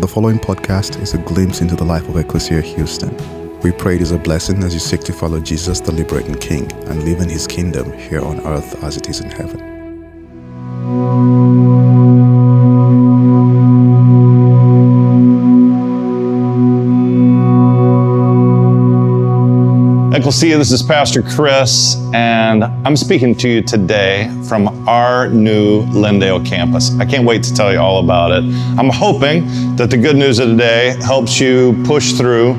The following podcast is a glimpse into the life of Ecclesia Houston. We pray it is a blessing as you seek to follow Jesus, the liberating King, and live in his kingdom here on earth as it is in heaven. Ecclesia, this is Pastor Chris, and I'm speaking to you today from our new Lindale campus. I can't wait to tell you all about it. I'm hoping that the good news of today helps you push through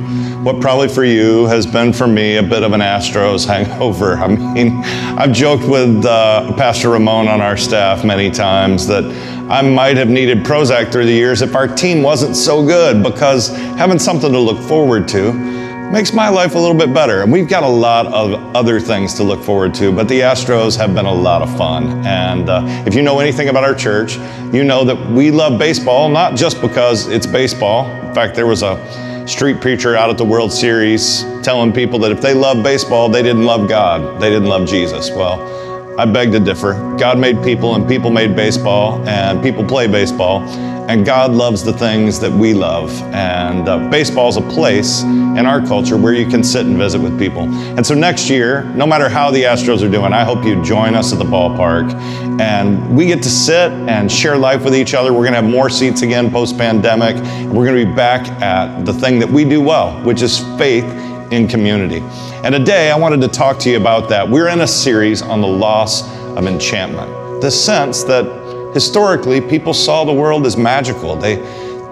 what probably for you has been for me a bit of an Astros hangover. I mean, I've joked with uh, Pastor Ramon on our staff many times that I might have needed Prozac through the years if our team wasn't so good because having something to look forward to makes my life a little bit better. And we've got a lot of other things to look forward to, but the Astros have been a lot of fun. And uh, if you know anything about our church, you know that we love baseball, not just because it's baseball. In fact, there was a street preacher out at the World Series telling people that if they love baseball, they didn't love God, they didn't love Jesus. Well, I beg to differ. God made people, and people made baseball, and people play baseball. And God loves the things that we love. And uh, baseball is a place in our culture where you can sit and visit with people. And so next year, no matter how the Astros are doing, I hope you join us at the ballpark. And we get to sit and share life with each other. We're going to have more seats again post pandemic. And we're going to be back at the thing that we do well, which is faith in community. And today I wanted to talk to you about that. We're in a series on the loss of enchantment. The sense that historically people saw the world as magical. They,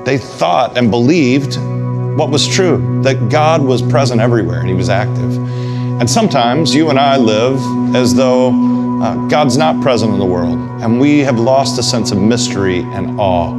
they thought and believed what was true that God was present everywhere and He was active. And sometimes you and I live as though uh, God's not present in the world, and we have lost a sense of mystery and awe.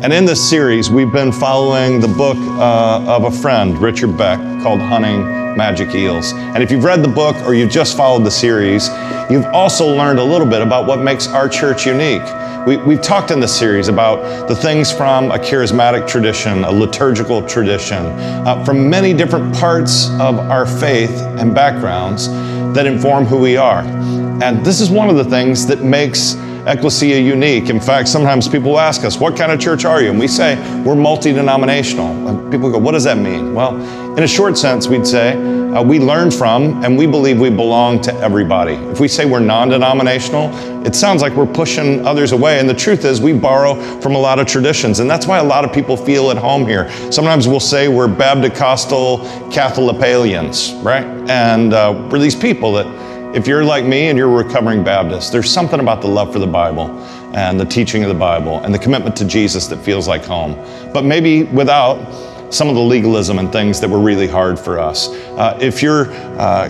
And in this series, we've been following the book uh, of a friend, Richard Beck, called Hunting Magic Eels. And if you've read the book or you've just followed the series, you've also learned a little bit about what makes our church unique. We, have talked in this series about the things from a charismatic tradition, a liturgical tradition, uh, from many different parts of our faith and backgrounds that inform who we are. And this is one of the things that makes Ecclesia unique. In fact, sometimes people ask us, What kind of church are you? And we say, We're multi denominational. And people go, What does that mean? Well, in a short sense, we'd say, uh, We learn from and we believe we belong to everybody. If we say we're non denominational, it sounds like we're pushing others away. And the truth is, we borrow from a lot of traditions. And that's why a lot of people feel at home here. Sometimes we'll say we're Baptist-Costal Catholicalians, right? And uh, we're these people that if you're like me and you're a recovering Baptist, there's something about the love for the Bible and the teaching of the Bible and the commitment to Jesus that feels like home. But maybe without some of the legalism and things that were really hard for us. Uh, if you're uh,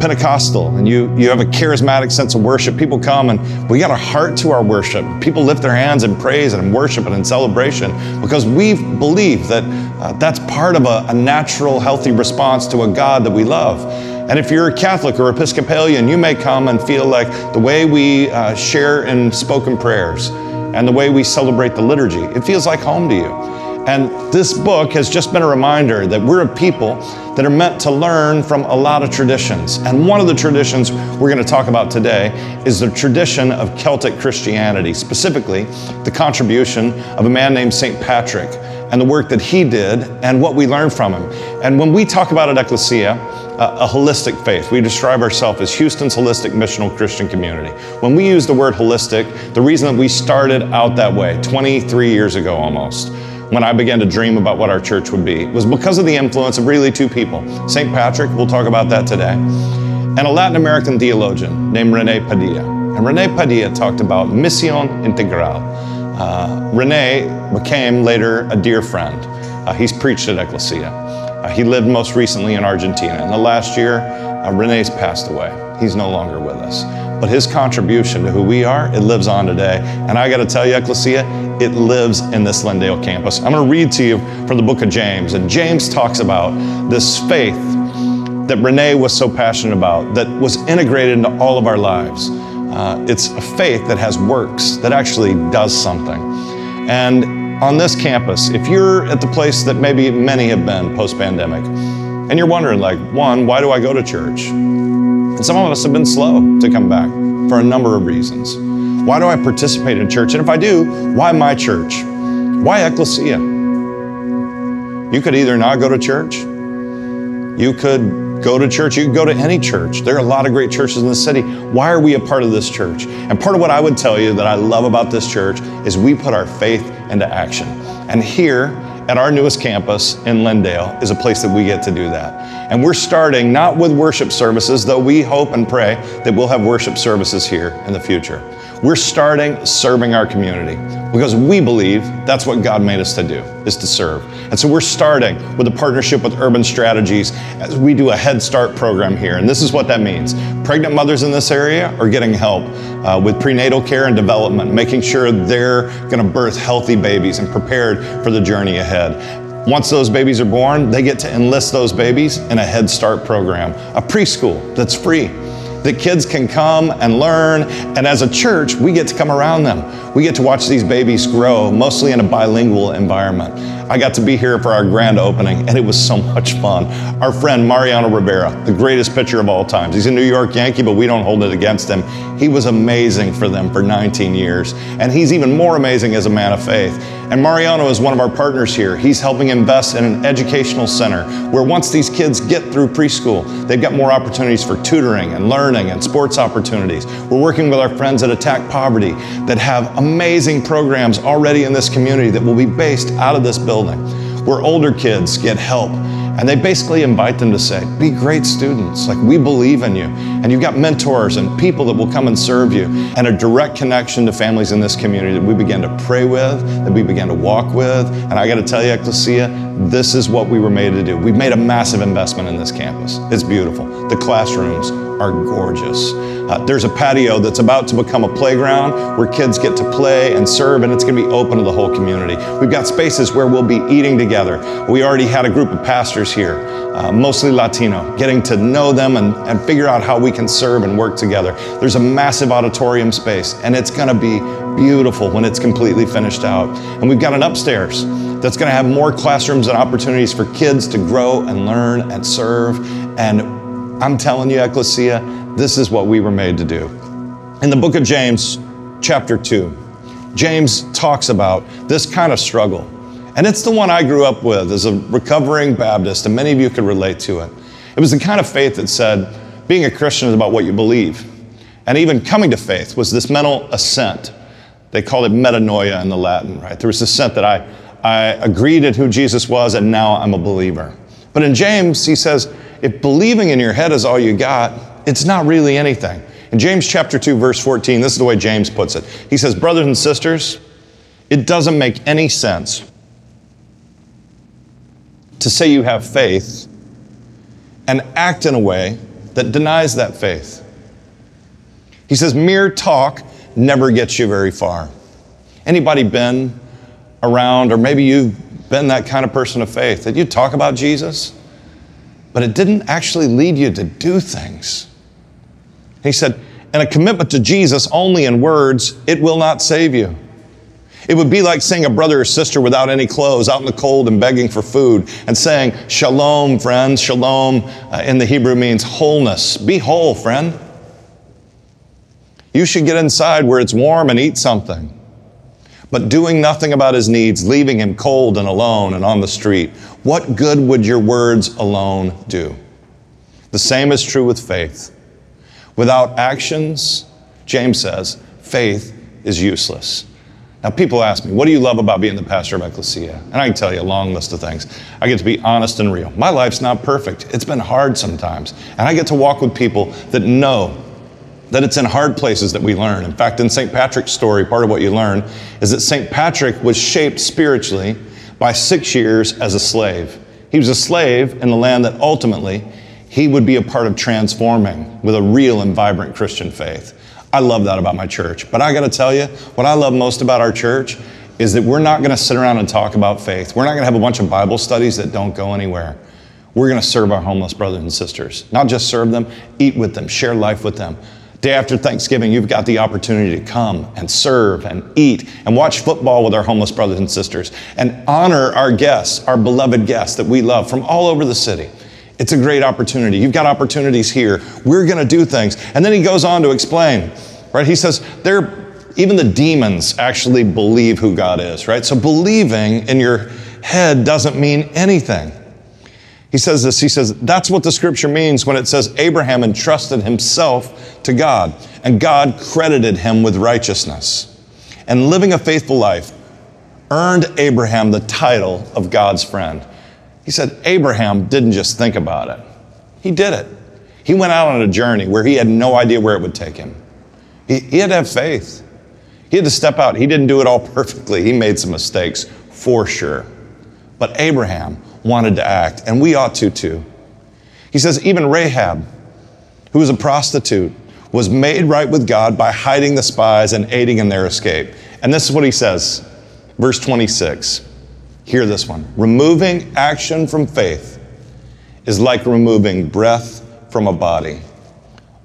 Pentecostal and you, you have a charismatic sense of worship, people come and we got a heart to our worship. People lift their hands in praise and in worship and in celebration because we believe that uh, that's part of a, a natural, healthy response to a God that we love. And if you're a Catholic or Episcopalian, you may come and feel like the way we uh, share in spoken prayers and the way we celebrate the liturgy, it feels like home to you. And this book has just been a reminder that we're a people that are meant to learn from a lot of traditions. And one of the traditions we're going to talk about today is the tradition of Celtic Christianity, specifically the contribution of a man named St. Patrick and the work that he did and what we learned from him. And when we talk about at Ecclesia, a, a holistic faith, we describe ourselves as Houston's holistic missional Christian community. When we use the word holistic, the reason that we started out that way 23 years ago almost, when I began to dream about what our church would be, was because of the influence of really two people St. Patrick, we'll talk about that today, and a Latin American theologian named Rene Padilla. And Rene Padilla talked about Mission Integral. Uh, Rene became later a dear friend. Uh, he's preached at Ecclesia. Uh, he lived most recently in Argentina. In the last year, uh, Rene's passed away. He's no longer with us. But his contribution to who we are, it lives on today. And I got to tell you, Ecclesia, it lives in this Lindale campus. I'm going to read to you from the book of James. And James talks about this faith that Rene was so passionate about, that was integrated into all of our lives. Uh, it's a faith that has works, that actually does something. And on this campus, if you're at the place that maybe many have been post pandemic, and you're wondering, like, one, why do I go to church? And some of us have been slow to come back for a number of reasons. Why do I participate in church? And if I do, why my church? Why ecclesia? You could either not go to church, you could go to church, you could go to any church. There are a lot of great churches in the city. Why are we a part of this church? And part of what I would tell you that I love about this church is we put our faith into action. And here, at our newest campus in Lindale is a place that we get to do that. And we're starting not with worship services, though we hope and pray that we'll have worship services here in the future. We're starting serving our community because we believe that's what God made us to do, is to serve. And so we're starting with a partnership with Urban Strategies as we do a Head Start program here. And this is what that means. Pregnant mothers in this area are getting help uh, with prenatal care and development, making sure they're going to birth healthy babies and prepared for the journey ahead. Once those babies are born, they get to enlist those babies in a Head Start program, a preschool that's free that kids can come and learn. And as a church, we get to come around them. We get to watch these babies grow, mostly in a bilingual environment. I got to be here for our grand opening, and it was so much fun. Our friend Mariano Rivera, the greatest pitcher of all times, he's a New York Yankee, but we don't hold it against him. He was amazing for them for 19 years, and he's even more amazing as a man of faith. And Mariano is one of our partners here. He's helping invest in an educational center where once these kids get through preschool, they've got more opportunities for tutoring and learning and sports opportunities. We're working with our friends at Attack Poverty that have amazing programs already in this community that will be based out of this building, where older kids get help and they basically invite them to say, be great students. Like, we believe in you. And you've got mentors and people that will come and serve you, and a direct connection to families in this community that we began to pray with, that we began to walk with. And I got to tell you, Ecclesia, this is what we were made to do. We've made a massive investment in this campus. It's beautiful. The classrooms are gorgeous. Uh, there's a patio that's about to become a playground where kids get to play and serve, and it's going to be open to the whole community. We've got spaces where we'll be eating together. We already had a group of pastors here, uh, mostly Latino, getting to know them and, and figure out how we can serve and work together. There's a massive auditorium space, and it's going to be beautiful when it's completely finished out. And we've got an upstairs that's going to have more classrooms and opportunities for kids to grow and learn and serve. And I'm telling you, Ecclesia, this is what we were made to do. In the book of James, chapter 2, James talks about this kind of struggle. And it's the one I grew up with as a recovering Baptist, and many of you could relate to it. It was the kind of faith that said, being a Christian is about what you believe. And even coming to faith was this mental assent. They called it metanoia in the Latin, right? There was this assent that I, I agreed at who Jesus was, and now I'm a believer. But in James, he says, if believing in your head is all you got, it's not really anything. In James chapter 2, verse 14, this is the way James puts it. He says, Brothers and sisters, it doesn't make any sense to say you have faith and act in a way that denies that faith. He says, mere talk never gets you very far. Anybody been around, or maybe you've been that kind of person of faith, that you talk about Jesus, but it didn't actually lead you to do things. He said, and a commitment to Jesus only in words, it will not save you. It would be like seeing a brother or sister without any clothes out in the cold and begging for food and saying, Shalom, friends. Shalom uh, in the Hebrew means wholeness. Be whole, friend. You should get inside where it's warm and eat something. But doing nothing about his needs, leaving him cold and alone and on the street, what good would your words alone do? The same is true with faith. Without actions, James says, faith is useless. Now, people ask me, what do you love about being the pastor of Ecclesia? And I can tell you a long list of things. I get to be honest and real. My life's not perfect, it's been hard sometimes. And I get to walk with people that know that it's in hard places that we learn. In fact, in St. Patrick's story, part of what you learn is that St. Patrick was shaped spiritually by six years as a slave. He was a slave in the land that ultimately he would be a part of transforming with a real and vibrant Christian faith. I love that about my church. But I got to tell you, what I love most about our church is that we're not going to sit around and talk about faith. We're not going to have a bunch of Bible studies that don't go anywhere. We're going to serve our homeless brothers and sisters. Not just serve them, eat with them, share life with them. Day after Thanksgiving, you've got the opportunity to come and serve and eat and watch football with our homeless brothers and sisters and honor our guests, our beloved guests that we love from all over the city. It's a great opportunity. You've got opportunities here. We're going to do things. And then he goes on to explain, right? He says, there even the demons actually believe who God is, right? So believing in your head doesn't mean anything. He says this, he says, that's what the scripture means when it says Abraham entrusted himself to God and God credited him with righteousness. And living a faithful life earned Abraham the title of God's friend. He said Abraham didn't just think about it, he did it. He went out on a journey where he had no idea where it would take him. He, he had to have faith. He had to step out. He didn't do it all perfectly. He made some mistakes, for sure. But Abraham wanted to act, and we ought to too. He says, even Rahab, who was a prostitute, was made right with God by hiding the spies and aiding in their escape. And this is what he says, verse 26. Hear this one. Removing action from faith is like removing breath from a body.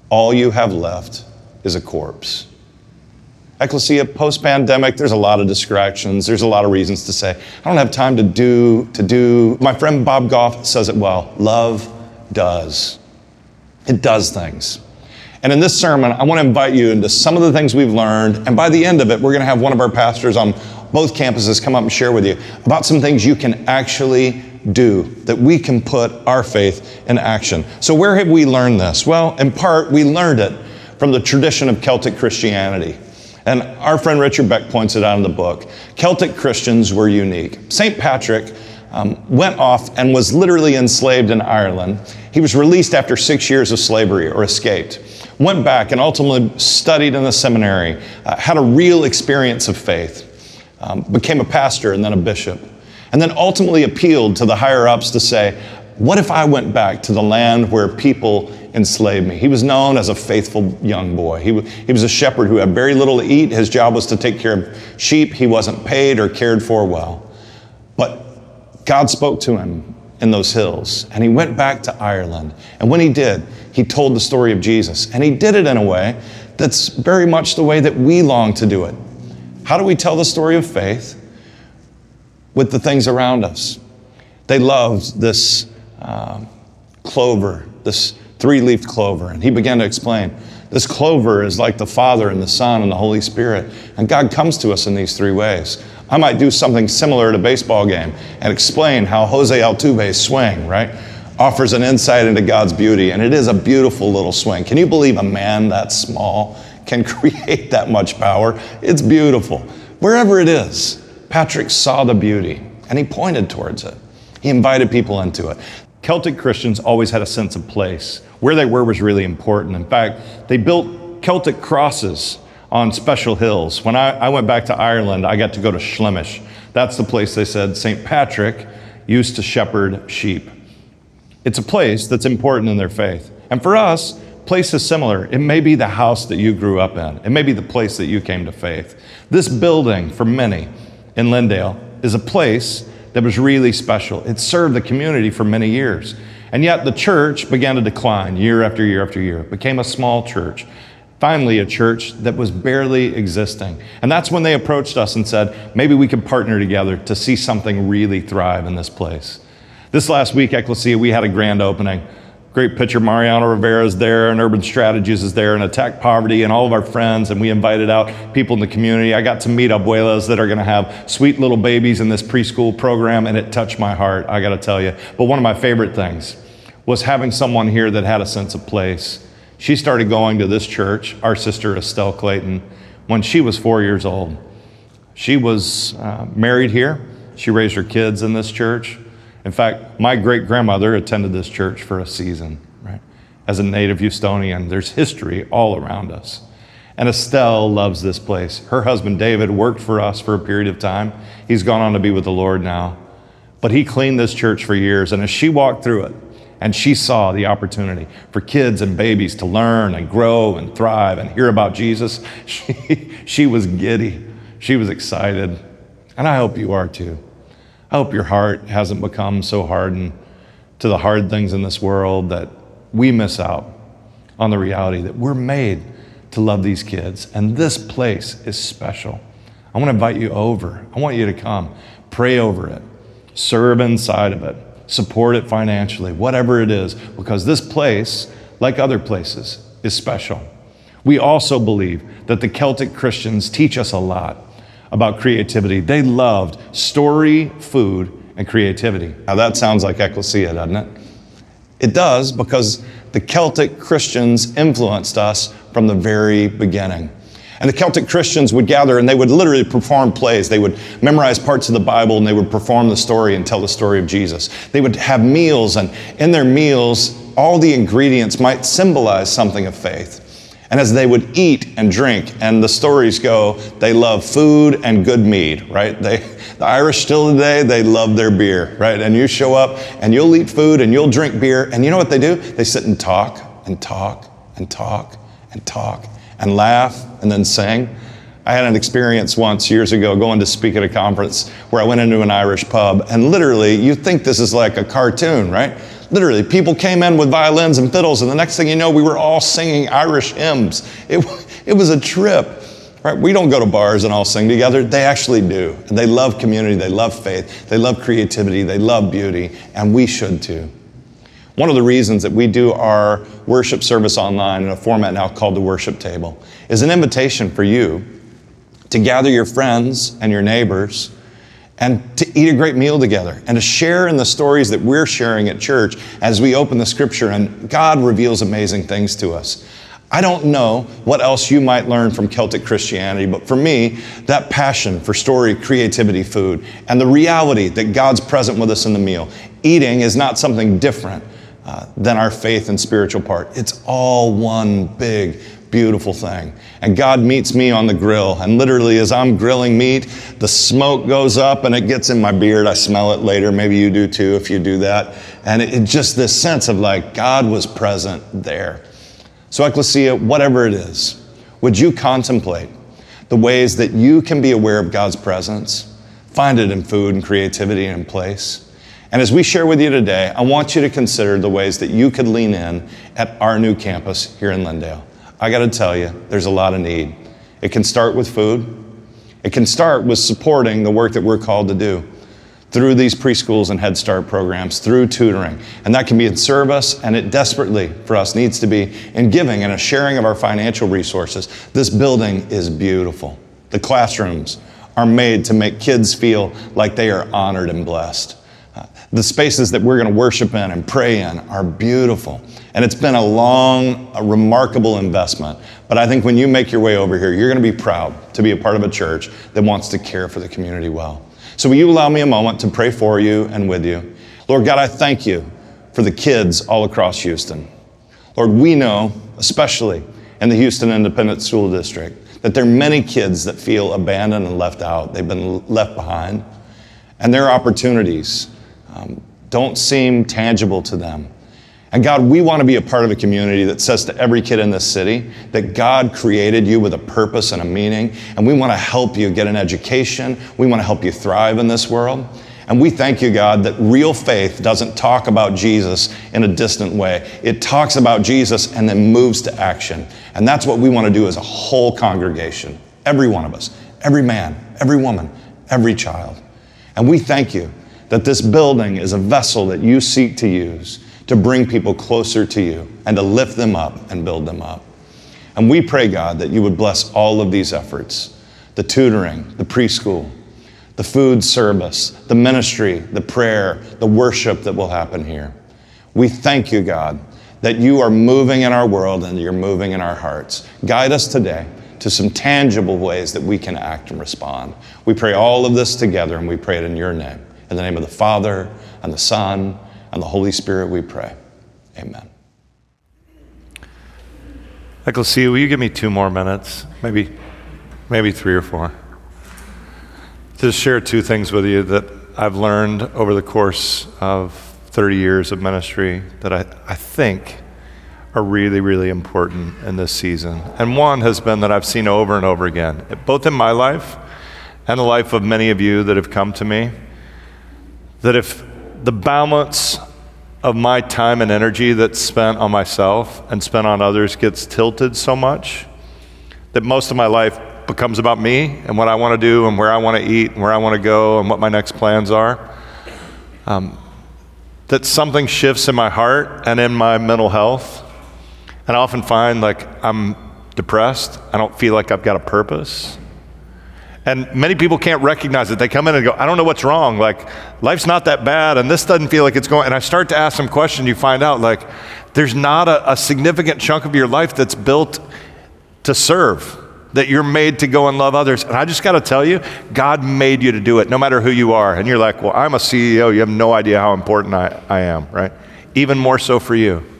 All you have left is a corpse. Ecclesia, post pandemic, there's a lot of distractions. There's a lot of reasons to say, I don't have time to do, to do. My friend Bob Goff says it well love does. It does things. And in this sermon, I want to invite you into some of the things we've learned. And by the end of it, we're going to have one of our pastors on both campuses come up and share with you about some things you can actually do, that we can put our faith in action. So, where have we learned this? Well, in part, we learned it from the tradition of Celtic Christianity. And our friend Richard Beck points it out in the book. Celtic Christians were unique. St. Patrick um, went off and was literally enslaved in Ireland. He was released after six years of slavery or escaped. Went back and ultimately studied in the seminary, uh, had a real experience of faith, um, became a pastor and then a bishop, and then ultimately appealed to the higher ups to say, What if I went back to the land where people enslaved me. He was known as a faithful young boy. He, he was a shepherd who had very little to eat. His job was to take care of sheep. He wasn't paid or cared for well. But God spoke to him in those hills, and he went back to Ireland. And when he did, he told the story of Jesus. And he did it in a way that's very much the way that we long to do it. How do we tell the story of faith? With the things around us. They loved this um, clover, this three leafed clover. And he began to explain this clover is like the Father and the Son and the Holy Spirit. And God comes to us in these three ways. I might do something similar at a baseball game and explain how Jose Altuve's swing, right, offers an insight into God's beauty. And it is a beautiful little swing. Can you believe a man that small can create that much power? It's beautiful. Wherever it is, Patrick saw the beauty and he pointed towards it. He invited people into it. Celtic Christians always had a sense of place. Where they were was really important. In fact, they built Celtic crosses on special hills. When I, I went back to Ireland, I got to go to Slemish. That's the place they said St. Patrick used to shepherd sheep. It's a place that's important in their faith. And for us, place is similar. It may be the house that you grew up in. It may be the place that you came to faith. This building, for many in Lindale, is a place that was really special. It served the community for many years. And yet the church began to decline year after year after year. It became a small church. Finally, a church that was barely existing. And that's when they approached us and said, maybe we could partner together to see something really thrive in this place. This last week, Ecclesia, we had a grand opening. Great pitcher Mariano Rivera is there, and Urban Strategies is there, and Attack Poverty, and all of our friends. And we invited out people in the community. I got to meet abuelas that are going to have sweet little babies in this preschool program, and it touched my heart, I got to tell you. But one of my favorite things was having someone here that had a sense of place. She started going to this church, our sister Estelle Clayton, when she was four years old. She was uh, married here. She raised her kids in this church. In fact, my great grandmother attended this church for a season, right? As a native Houstonian, there's history all around us. And Estelle loves this place. Her husband David worked for us for a period of time. He's gone on to be with the Lord now. But he cleaned this church for years. And as she walked through it, and she saw the opportunity for kids and babies to learn and grow and thrive and hear about Jesus, she, she was giddy. She was excited. And I hope you are too. I hope your heart hasn't become so hardened to the hard things in this world that we miss out on the reality that we're made to love these kids. And this place is special. I want to invite you over. I want you to come, pray over it, serve inside of it, support it financially, whatever it is, because this place, like other places, is special. We also believe that the Celtic Christians teach us a lot about creativity. They loved story, food, and creativity. Now that sounds like ecclesia, doesn't it? It does because the Celtic Christians influenced us from the very beginning. And the Celtic Christians would gather and they would literally perform plays. They would memorize parts of the Bible and they would perform the story and tell the story of Jesus. They would have meals, and in their meals, all the ingredients might symbolize something of faith. And as they would eat and drink, and the stories go, they love food and good mead, right? They, the Irish still today, they love their beer, right? And you show up and you'll eat food and you'll drink beer, and you know what they do? They sit and talk and talk and talk and talk and laugh and then sing. I had an experience once years ago going to speak at a conference where I went into an Irish pub, and literally, you think this is like a cartoon, right? Literally, people came in with violins and fiddles, and the next thing you know, we were all singing Irish hymns. It, it was a trip. Right? We don't go to bars and all sing together. They actually do. And they love community, they love faith, they love creativity, they love beauty, and we should too. One of the reasons that we do our worship service online in a format now called the worship table is an invitation for you to gather your friends and your neighbors and to eat a great meal together and to share in the stories that we're sharing at church as we open the scripture and God reveals amazing things to us. I don't know what else you might learn from Celtic Christianity, but for me, that passion for story, creativity, food, and the reality that God's present with us in the meal, eating is not something different uh, than our faith and spiritual part. It's all one big, beautiful thing. And God meets me on the grill. And literally, as I'm grilling meat, the smoke goes up and it gets in my beard. I smell it later. Maybe you do too if you do that. And it, it just this sense of like God was present there. So, Ecclesia, whatever it is, would you contemplate the ways that you can be aware of God's presence? Find it in food and creativity and place. And as we share with you today, I want you to consider the ways that you could lean in at our new campus here in Lindale. I got to tell you, there's a lot of need. It can start with food. It can start with supporting the work that we're called to do through these preschools and Head Start programs, through tutoring. And that can be in service, and it desperately, for us, needs to be in giving and a sharing of our financial resources. This building is beautiful. The classrooms are made to make kids feel like they are honored and blessed. The spaces that we're going to worship in and pray in are beautiful. And it's been a long, a remarkable investment. But I think when you make your way over here, you're going to be proud to be a part of a church that wants to care for the community well. So, will you allow me a moment to pray for you and with you? Lord God, I thank you for the kids all across Houston. Lord, we know, especially in the Houston Independent School District, that there are many kids that feel abandoned and left out. They've been left behind. And there are opportunities um, don't seem tangible to them. And God, we want to be a part of a community that says to every kid in this city that God created you with a purpose and a meaning, and we want to help you get an education. We want to help you thrive in this world. And we thank you, God, that real faith doesn't talk about Jesus in a distant way. It talks about Jesus and then moves to action. And that's what we want to do as a whole congregation. Every one of us, every man, every woman, every child. And we thank you that this building is a vessel that you seek to use to bring people closer to you and to lift them up and build them up. And we pray, God, that you would bless all of these efforts the tutoring, the preschool, the food service, the ministry, the prayer, the worship that will happen here. We thank you, God, that you are moving in our world and you're moving in our hearts. Guide us today to some tangible ways that we can act and respond. We pray all of this together and we pray it in your name. In the name of the Father and the Son and the Holy Spirit, we pray. Amen. Ecclesia, will you give me two more minutes? Maybe, maybe three or four. To share two things with you that I've learned over the course of 30 years of ministry that I, I think are really, really important in this season. And one has been that I've seen over and over again, both in my life and the life of many of you that have come to me, that if the balance of my time and energy that's spent on myself and spent on others gets tilted so much that most of my life becomes about me and what I want to do and where I want to eat and where I want to go and what my next plans are. Um, that something shifts in my heart and in my mental health. And I often find like I'm depressed. I don't feel like I've got a purpose. And many people can't recognize it. They come in and go, I don't know what's wrong. Like, life's not that bad, and this doesn't feel like it's going. And I start to ask them questions, you find out, like, there's not a, a significant chunk of your life that's built to serve, that you're made to go and love others. And I just got to tell you, God made you to do it, no matter who you are. And you're like, well, I'm a CEO. You have no idea how important I, I am, right? Even more so for you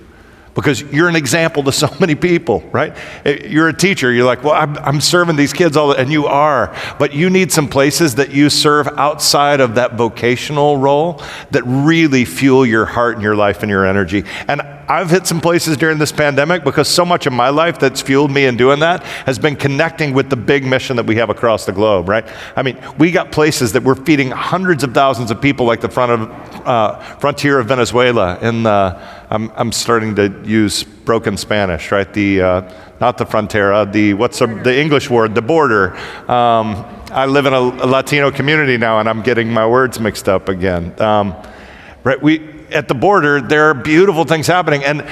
because you're an example to so many people, right? You're a teacher. You're like, well, I'm, I'm serving these kids all, the, and you are, but you need some places that you serve outside of that vocational role that really fuel your heart and your life and your energy. And I've hit some places during this pandemic because so much of my life that's fueled me in doing that has been connecting with the big mission that we have across the globe, right? I mean, we got places that we're feeding hundreds of thousands of people, like the front of, uh, frontier of Venezuela. In the, I'm, I'm starting to use broken Spanish, right? The uh, not the frontera, the what's the, the English word, the border. Um, I live in a, a, Latino community now, and I'm getting my words mixed up again. Um, right? We at the border, there are beautiful things happening. And,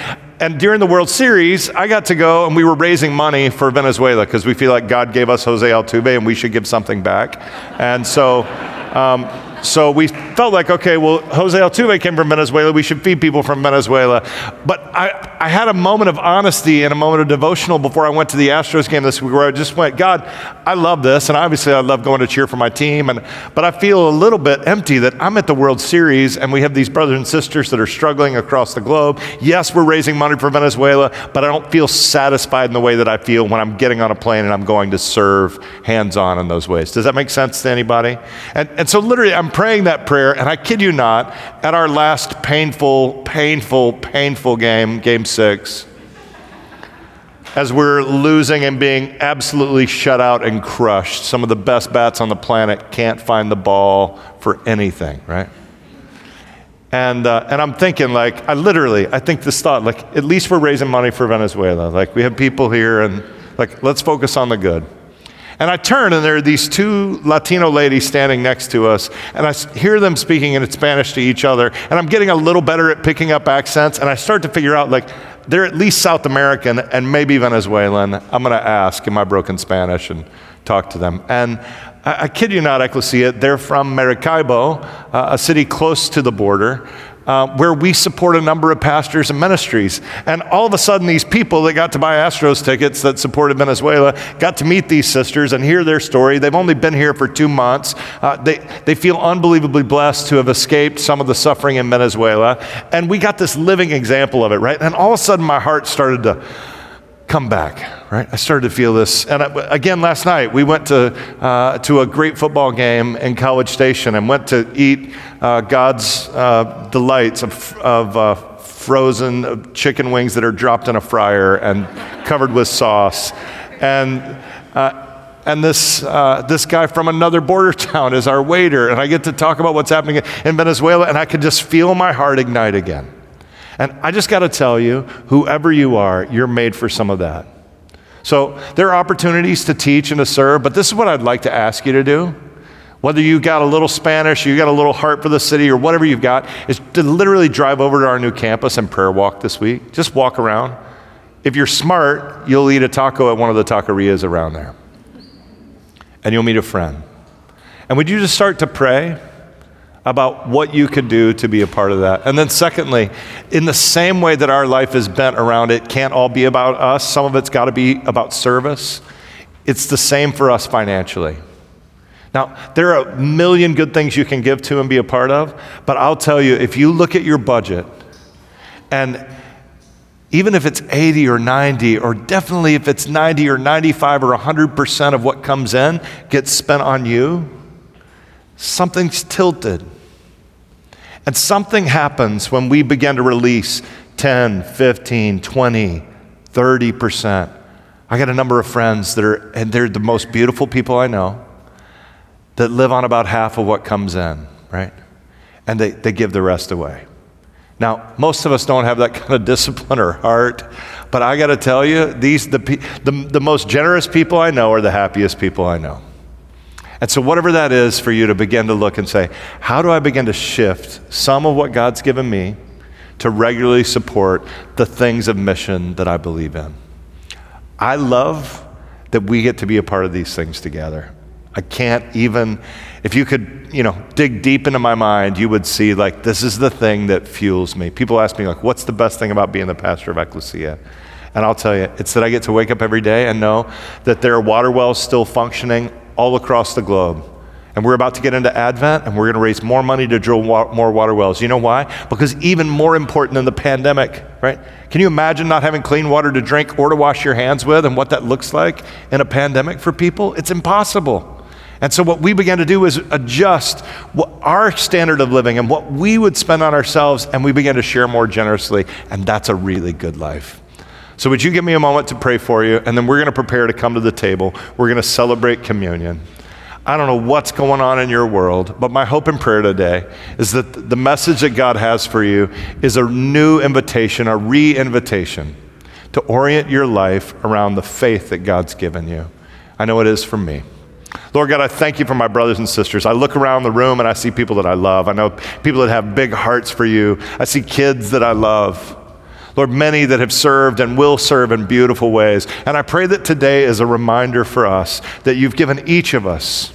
and during the World Series, I got to go and we were raising money for Venezuela because we feel like God gave us Jose Altuve and we should give something back. And so, um, so we felt like, okay, well, Jose Altuve came from Venezuela. We should feed people from Venezuela. But I, I had a moment of honesty and a moment of devotional before I went to the Astros game this week where I just went, God, I love this. And obviously, I love going to cheer for my team. And, but I feel a little bit empty that I'm at the World Series and we have these brothers and sisters that are struggling across the globe. Yes, we're raising money for Venezuela, but I don't feel satisfied in the way that I feel when I'm getting on a plane and I'm going to serve hands on in those ways. Does that make sense to anybody? And, and so, literally, I'm praying that prayer, and I kid you not, at our last painful, painful, painful game, game six, as we're losing and being absolutely shut out and crushed, some of the best bats on the planet can't find the ball for anything, right? And, uh, and I'm thinking, like, I literally, I think this thought, like, at least we're raising money for Venezuela. Like, we have people here, and, like, let's focus on the good. And I turn, and there are these two Latino ladies standing next to us, and I hear them speaking in Spanish to each other, and I'm getting a little better at picking up accents, and I start to figure out, like, they're at least South American and maybe Venezuelan. I'm going to ask in my broken Spanish and talk to them. And I, I kid you not, Ecclesia, they're from Maracaibo, uh, a city close to the border uh, where we support a number of pastors and ministries. And all of a sudden, these people that got to buy Astros tickets that supported Venezuela got to meet these sisters and hear their story. They've only been here for two months. Uh, they, they feel unbelievably blessed to have escaped some of the suffering in Venezuela. And we got this living example of it, right? And all of a sudden, my heart started to come back, right? I started to feel this. And I, again, last night, we went to, uh, to a great football game in College Station and went to eat uh, God's uh, delights of, of uh, frozen chicken wings that are dropped in a fryer and covered with sauce. And uh, and this, uh, this guy from another border town is our waiter, and I get to talk about what's happening in Venezuela, and I can just feel my heart ignite again. And I just got to tell you, whoever you are, you're made for some of that. So there are opportunities to teach and to serve, but this is what I'd like to ask you to do. Whether you got a little Spanish, you got a little heart for the city, or whatever you've got, is to literally drive over to our new campus and prayer walk this week. Just walk around. If you're smart, you'll eat a taco at one of the taquerias around there. And you'll meet a friend. And would you just start to pray? About what you could do to be a part of that. And then, secondly, in the same way that our life is bent around it, can't all be about us, some of it's got to be about service. It's the same for us financially. Now, there are a million good things you can give to and be a part of, but I'll tell you, if you look at your budget, and even if it's 80 or 90, or definitely if it's 90 or 95 or 100% of what comes in gets spent on you, something's tilted. And something happens when we begin to release 10, 15, 20, 30%. I got a number of friends that are, and they're the most beautiful people I know, that live on about half of what comes in, right? And they, they give the rest away. Now, most of us don't have that kind of discipline or heart, but I got to tell you, these, the, the, the most generous people I know are the happiest people I know. And so, whatever that is for you to begin to look and say, how do I begin to shift some of what God's given me to regularly support the things of mission that I believe in? I love that we get to be a part of these things together. I can't even, if you could, you know, dig deep into my mind, you would see like this is the thing that fuels me. People ask me, like, what's the best thing about being the pastor of Ecclesia? And I'll tell you, it's that I get to wake up every day and know that there are water wells still functioning all across the globe. And we're about to get into Advent and we're going to raise more money to drill wa- more water wells. You know why? Because even more important than the pandemic, right? Can you imagine not having clean water to drink or to wash your hands with and what that looks like in a pandemic for people? It's impossible. And so, what we began to do is adjust our standard of living and what we would spend on ourselves, and we began to share more generously. And that's a really good life. So, would you give me a moment to pray for you? And then we're going to prepare to come to the table. We're going to celebrate communion. I don't know what's going on in your world, but my hope and prayer today is that the message that God has for you is a new invitation, a re invitation to orient your life around the faith that God's given you. I know it is for me. Lord God, I thank you for my brothers and sisters. I look around the room and I see people that I love. I know people that have big hearts for you. I see kids that I love. Lord, many that have served and will serve in beautiful ways. And I pray that today is a reminder for us that you've given each of us,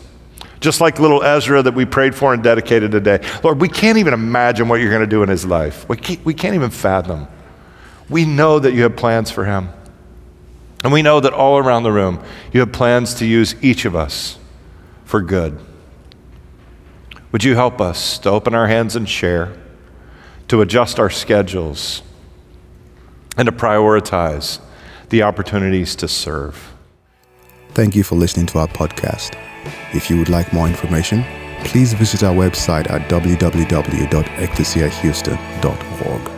just like little Ezra that we prayed for and dedicated today. Lord, we can't even imagine what you're going to do in his life. We can't, we can't even fathom. We know that you have plans for him. And we know that all around the room, you have plans to use each of us for good. Would you help us to open our hands and share, to adjust our schedules, and to prioritize the opportunities to serve? Thank you for listening to our podcast. If you would like more information, please visit our website at www.ecclesiahouston.org.